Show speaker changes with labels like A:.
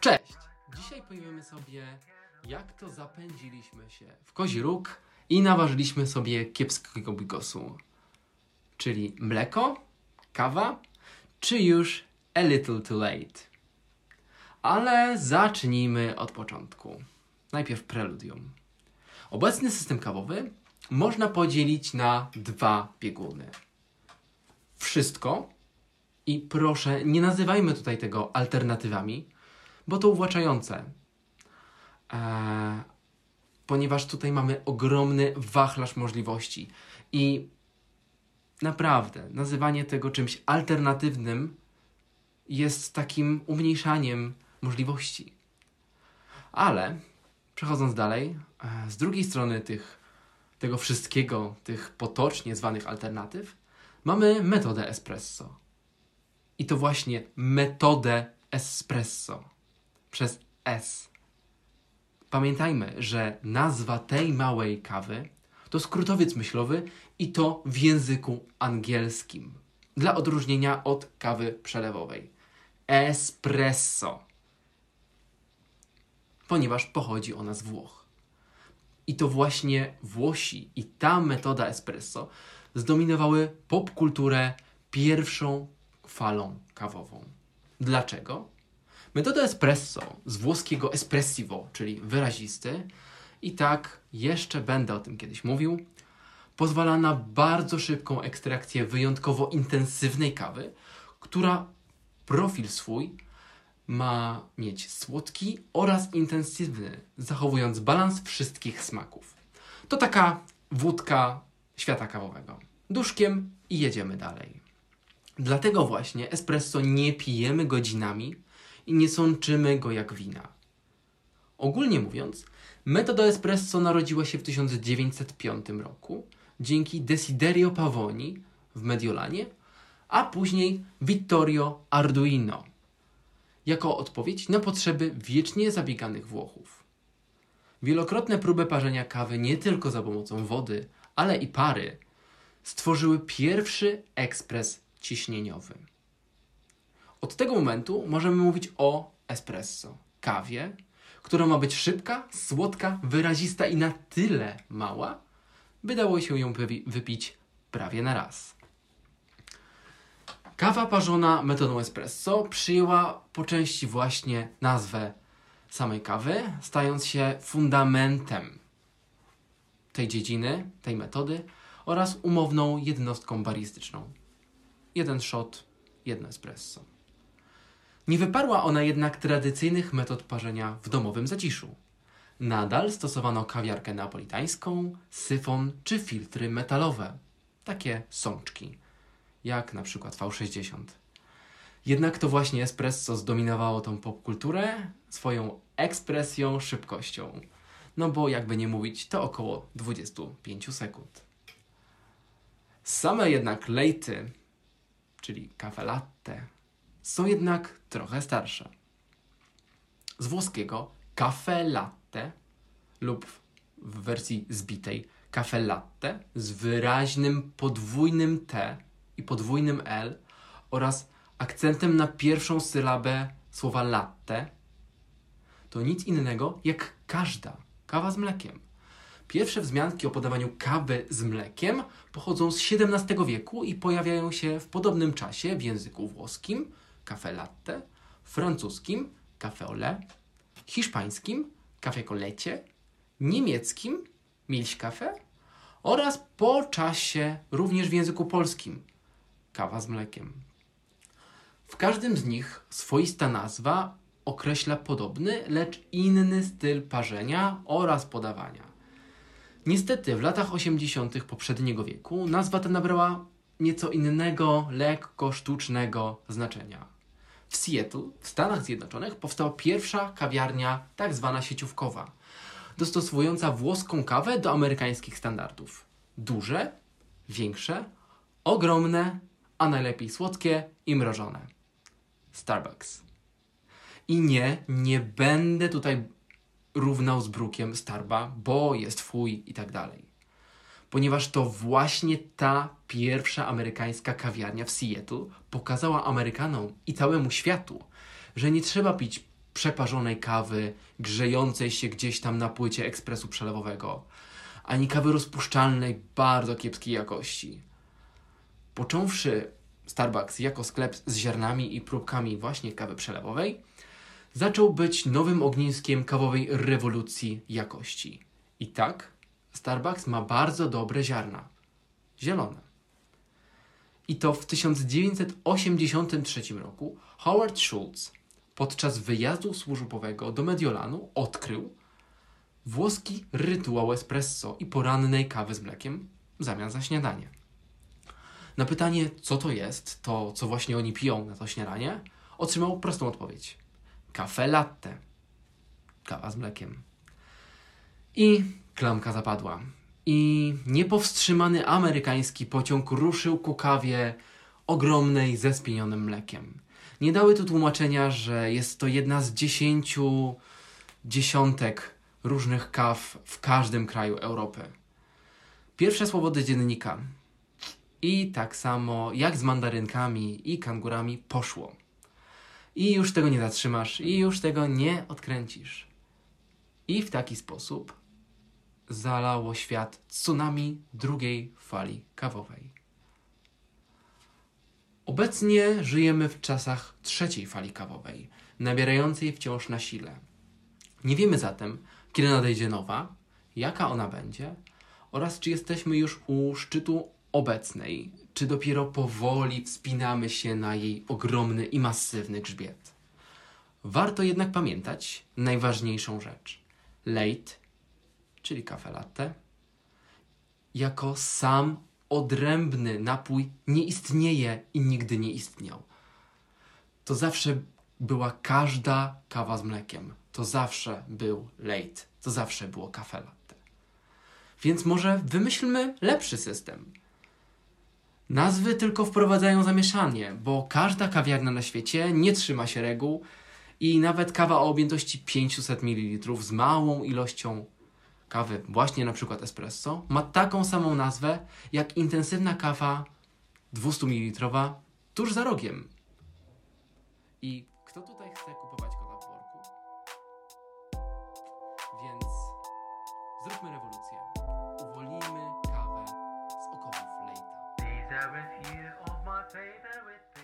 A: Cześć! Dzisiaj powiemy sobie, jak to zapędziliśmy się w kozi róg i naważyliśmy sobie kiepskiego bigosu. Czyli mleko, kawa, czy już a little too late. Ale zacznijmy od początku. Najpierw preludium. Obecny system kawowy można podzielić na dwa bieguny. Wszystko i proszę, nie nazywajmy tutaj tego alternatywami, bo to uwłaczające. Eee, ponieważ tutaj mamy ogromny wachlarz możliwości i naprawdę nazywanie tego czymś alternatywnym jest takim umniejszaniem możliwości. Ale przechodząc dalej, e, z drugiej strony tych, tego wszystkiego, tych potocznie zwanych alternatyw, mamy metodę espresso. I to właśnie metodę espresso przez S. Pamiętajmy, że nazwa tej małej kawy to skrótowiec myślowy i to w języku angielskim. Dla odróżnienia od kawy przelewowej. Espresso. Ponieważ pochodzi ona z Włoch. I to właśnie Włosi i ta metoda espresso zdominowały popkulturę pierwszą falą kawową. Dlaczego? Metoda espresso z włoskiego espressivo, czyli wyrazisty, i tak jeszcze będę o tym kiedyś mówił, pozwala na bardzo szybką ekstrakcję wyjątkowo intensywnej kawy, która profil swój ma mieć słodki oraz intensywny, zachowując balans wszystkich smaków. To taka wódka świata kawowego. Duszkiem i jedziemy dalej. Dlatego właśnie espresso nie pijemy godzinami i nie sączymy go jak wina. Ogólnie mówiąc, metoda espresso narodziła się w 1905 roku dzięki Desiderio Pavoni w Mediolanie, a później Vittorio Arduino jako odpowiedź na potrzeby wiecznie zabieganych Włochów. Wielokrotne próby parzenia kawy nie tylko za pomocą wody, ale i pary stworzyły pierwszy ekspres ciśnieniowy. Od tego momentu możemy mówić o espresso, kawie, która ma być szybka, słodka, wyrazista i na tyle mała, by dało się ją wypić prawie na raz. Kawa parzona metodą espresso przyjęła po części właśnie nazwę samej kawy, stając się fundamentem tej dziedziny, tej metody oraz umowną jednostką baristyczną. Jeden shot, jedno espresso. Nie wyparła ona jednak tradycyjnych metod parzenia w domowym zaciszu. Nadal stosowano kawiarkę napolitańską, syfon czy filtry metalowe, takie sączki, jak na przykład V60. Jednak to właśnie espresso zdominowało tą popkulturę swoją ekspresją, szybkością. No bo jakby nie mówić, to około 25 sekund. Same jednak lejty, czyli kafe latte, są jednak trochę starsze. Z włoskiego caffè latte lub w wersji zbitej caffè latte z wyraźnym podwójnym T i podwójnym L oraz akcentem na pierwszą sylabę słowa latte to nic innego jak każda kawa z mlekiem. Pierwsze wzmianki o podawaniu kawy z mlekiem pochodzą z XVII wieku i pojawiają się w podobnym czasie w języku włoskim cafe latte, francuskim cafe au lait, hiszpańskim cafe colecie, niemieckim Milchkafe oraz po czasie również w języku polskim kawa z mlekiem. W każdym z nich swoista nazwa określa podobny, lecz inny styl parzenia oraz podawania. Niestety w latach 80. poprzedniego wieku nazwa ta nabrała nieco innego, lekko sztucznego znaczenia. W Seattle, w Stanach Zjednoczonych, powstała pierwsza kawiarnia, tak zwana sieciówkowa, dostosowująca włoską kawę do amerykańskich standardów. Duże, większe, ogromne, a najlepiej słodkie i mrożone. Starbucks. I nie, nie będę tutaj równał z brukiem Starba, bo jest fuj i tak dalej. ponieważ to właśnie ta pierwsza amerykańska kawiarnia w Seattle pokazała Amerykanom i całemu światu, że nie trzeba pić przeparzonej kawy grzejącej się gdzieś tam na płycie ekspresu przelewowego, ani kawy rozpuszczalnej bardzo kiepskiej jakości. Począwszy Starbucks jako sklep z ziarnami i próbkami właśnie kawy przelewowej, zaczął być nowym ogniskiem kawowej rewolucji jakości. I tak, Starbucks ma bardzo dobre ziarna. Zielone. I to w 1983 roku Howard Schultz podczas wyjazdu służbowego do Mediolanu odkrył włoski rytuał espresso i porannej kawy z mlekiem w zamian za śniadanie. Na pytanie, co to jest, to co właśnie oni piją na to śniadanie, otrzymał prostą odpowiedź. Kafe latte. Kawa z mlekiem. I klamka zapadła. I niepowstrzymany amerykański pociąg ruszył ku kawie ogromnej ze spienionym mlekiem. Nie dały tu tłumaczenia, że jest to jedna z dziesięciu dziesiątek różnych kaw w każdym kraju Europy. Pierwsze słowo do dziennika. I tak samo jak z mandarynkami i kangurami poszło. I już tego nie zatrzymasz, i już tego nie odkręcisz. I w taki sposób zalało świat tsunami drugiej fali kawowej. Obecnie żyjemy w czasach trzeciej fali kawowej, nabierającej wciąż na sile. Nie wiemy zatem, kiedy nadejdzie nowa, jaka ona będzie oraz czy jesteśmy już u szczytu obecnej, czy dopiero powoli wspinamy się na jej ogromny i masywny grzbiet. Warto jednak pamiętać najważniejszą rzecz. Late, czyli kafe latte, jako sam odrębny napój nie istnieje i nigdy nie istniał. To zawsze była każda kawa z mlekiem. To zawsze był late. To zawsze było kafe latte. Więc może wymyślmy lepszy system. Nazwy tylko wprowadzają zamieszanie, bo każda kawiarnia na świecie nie trzyma się reguł i nawet kawa o objętości 500 ml z małą ilością kawy, właśnie na przykład espresso, ma taką samą nazwę jak intensywna kawa 200 ml tuż za rogiem. I kto tutaj chce kupować kota w worku? Więc zróbmy rewolucję.
B: Guarantee you of my favorite